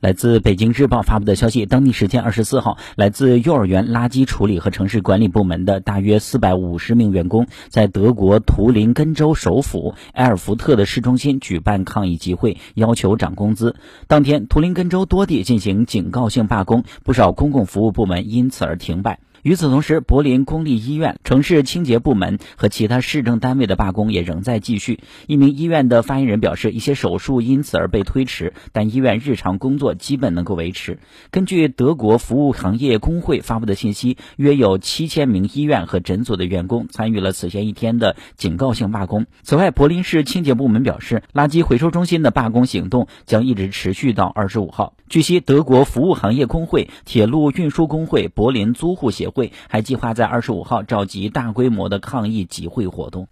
来自北京日报发布的消息，当地时间二十四号，来自幼儿园垃圾处理和城市管理部门的大约四百五十名员工，在德国图林根州首府埃尔福特的市中心举办抗议集会，要求涨工资。当天，图林根州多地进行警告性罢工，不少公共服务部门因此而停摆。与此同时，柏林公立医院、城市清洁部门和其他市政单位的罢工也仍在继续。一名医院的发言人表示，一些手术因此而被推迟，但医院日常工作基本能够维持。根据德国服务行业工会发布的信息，约有七千名医院和诊所的员工参与了此前一天的警告性罢工。此外，柏林市清洁部门表示，垃圾回收中心的罢工行动将一直持续到二十五号。据悉，德国服务行业工会、铁路运输工会、柏林租户协会还计划在二十五号召集大规模的抗议集会活动。